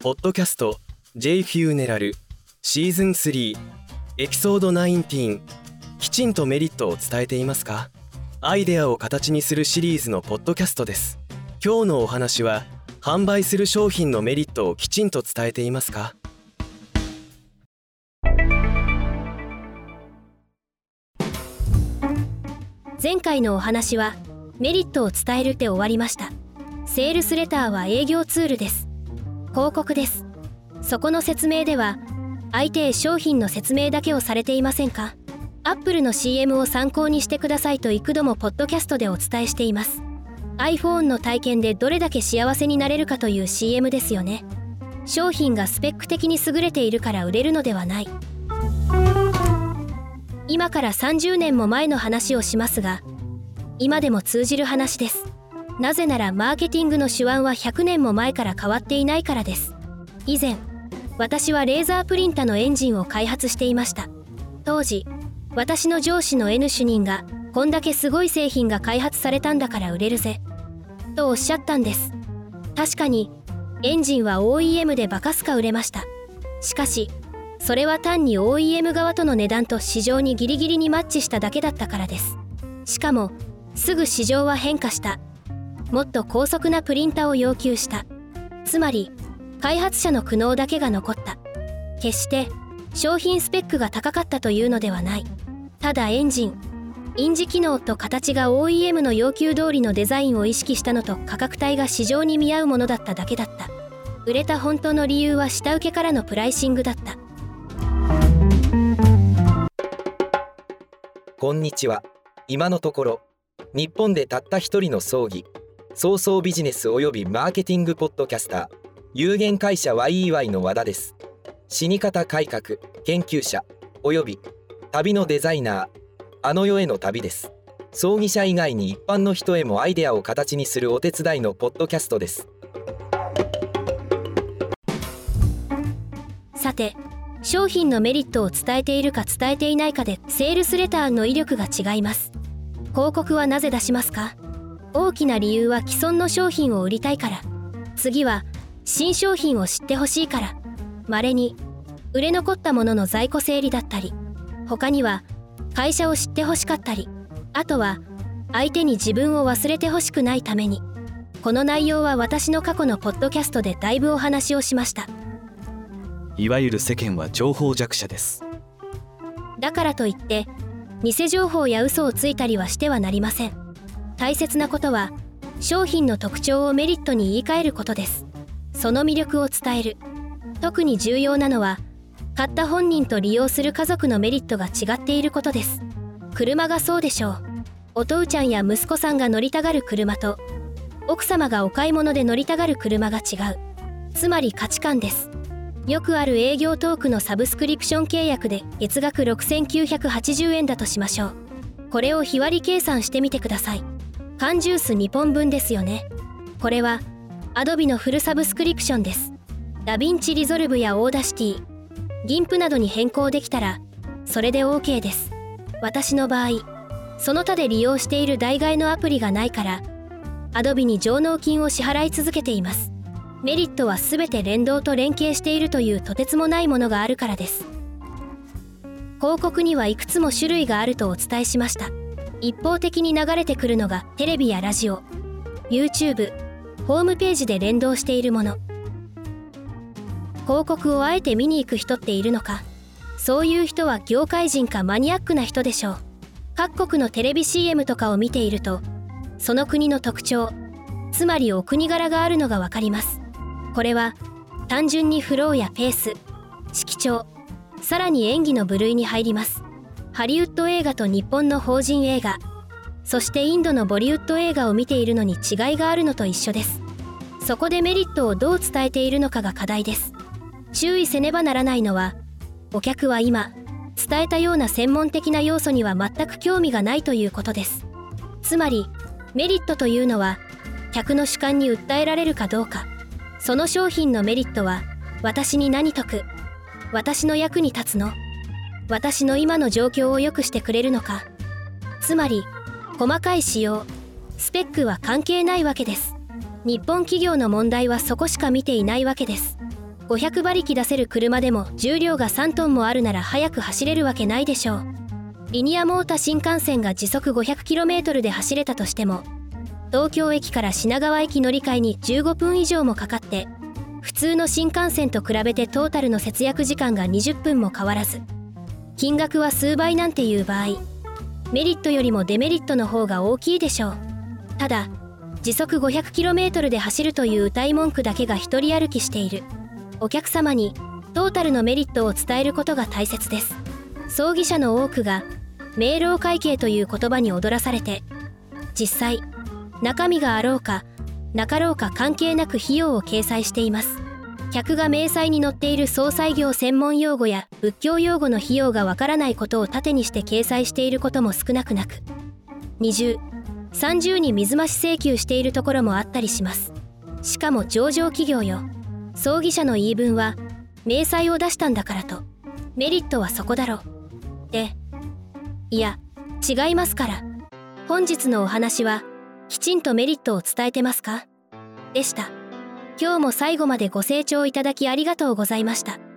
ポッドキャスト J フューネラルシーズン3エピソード19きちんとメリットを伝えていますか？アイデアを形にするシリーズのポッドキャストです。今日のお話は販売する商品のメリットをきちんと伝えていますか？前回のお話はメリットを伝えるで終わりました。セールスレターは営業ツールです。広告です。そこの説明では相手へ商品の説明だけをされていませんか？アップルの CM を参考にしてくださいと幾度もポッドキャストでお伝えしています。iPhone の体験でどれだけ幸せになれるかという CM ですよね。商品がスペック的に優れているから売れるのではない。今から30年も前の話をしますが今でも通じる話です。なぜならマーケティングの手腕は100年も前から変わっていないからです。以前私はレーザープリンタのエンジンを開発していました。当時私の上司の N 主任がこんだけすごい製品が開発されたんだから売れるぜとおっしゃったんです。確かにエンジンは OEM でバカすか売れました。しかしそれは単に OEM 側との値段と市場にギリギリにマッチしただけだったからです。しかもすぐ市場は変化した。もっと高速なプリンタを要求した。つまり開発者の苦悩だけが残った。決して商品スペックが高かったというのではない。ただエンジン印字機能と形が OEM の要求通りのデザインを意識したのと価格帯が市場に見合うものだっただけだった。売れた本当の理由は下請けからのプライシングだった。こんにちは。今のところ日本でたった一人の葬儀。早々ビジネスおよびマーケティングポッドキャスター。有限会社 YEY の和田です。死に方改革研究者および旅のデザイナー。あの世への旅です。葬儀者以外に一般の人へもアイデアを形にするお手伝いのポッドキャストです。さて商品のメリットを伝えているか伝えていないかでセールスレターの威力が違います。広告はなぜ出しますか？大きな理由は既存の商品を売りたいから。次は新商品を知ってほしいから。稀に売れ残ったものの在庫整理だったり。他には会社を知ってほしかったり。あとは相手に自分を忘れてほしくないために。この内容は私の過去のポッドキャストでだいぶお話をしました。いわゆる世間は情報弱者です。だからといって偽情報や嘘をついたりはしてはなりません大切なことは商品の特徴をメリットに言い換えることです。その魅力を伝える。特に重要なのは買った本人と利用する家族のメリットが違っていることです。車がそうでしょう。お父ちゃんや息子さんが乗りたがる車と奥様がお買い物で乗りたがる車が違う。つまり価値観です。よくある営業トークのサブスクリプション契約で月額6980円だとしましょう。これを日割り計算してみてください。缶ジュース2本分ですよね。これは Adobe のフルサブスクリプションです。 DaVinci Resolve や Audacity。GIMP などに変更できたらそれで OK です。私の場合その他で利用している代替のアプリがないから Adobe に上納金を支払い続けています。メリットは全て連動と連携しているというとてつもないものがあるからです。広告にはいくつも種類があるとお伝えしました。一方的に流れてくるのがテレビやラジオ。YouTube ホームページで連動しているもの。広告をあえて見に行く人っているのか。そういう人は業界人かマニアックな人でしょう。各国のテレビ CM とかを見ているとその国の特徴つまりお国柄があるのが分かります。これは単純にフローやペース色調さらに演技の部類に入ります。ハリウッド映画と日本の法人映画。そしてインドのボリウッド映画を見ているのに違いがあるのと一緒です。そこでメリットをどう伝えているのかが課題です。注意せねばならないのはお客は今伝えたような専門的な要素には全く興味がないということです。つまりメリットというのは客の主観に訴えられるかどうか。その商品のメリットは私に何得私の役に立つの。私の今の状況を良くしてくれるのか。つまり細かい仕様スペックは関係ないわけです。日本企業の問題はそこしか見ていないわけです。500馬力出せる車でも重量が3トンもあるなら速く走れるわけないでしょう。リニアモータ新幹線が時速 500km で走れたとしても東京駅から品川駅乗り換えに15分以上もかかって普通の新幹線と比べてトータルの節約時間が20分も変わらず。金額は数倍なんていう場合メリットよりもデメリットの方が大きいでしょう。ただ時速 500km で走るという歌い文句だけが一人歩きしている。お客様にトータルのメリットを伝えることが大切です。葬儀者の多くが明朗会計という言葉に踊らされて実際中身があろうかなかろうか関係なく費用を掲載しています。客が明細に載っている総裁業専門用語や仏教用語の費用がわからないことを盾にして掲載していることも少なくなく。二重三重に水増し請求しているところもあったりします。しかも上場企業よ。葬儀社の言い分は明細を出したんだからと。メリットはそこだろう。でいや違いますから。本日のお話はきちんとメリットを伝えてますか？でした。今日も最後までご清聴いただきありがとうございました。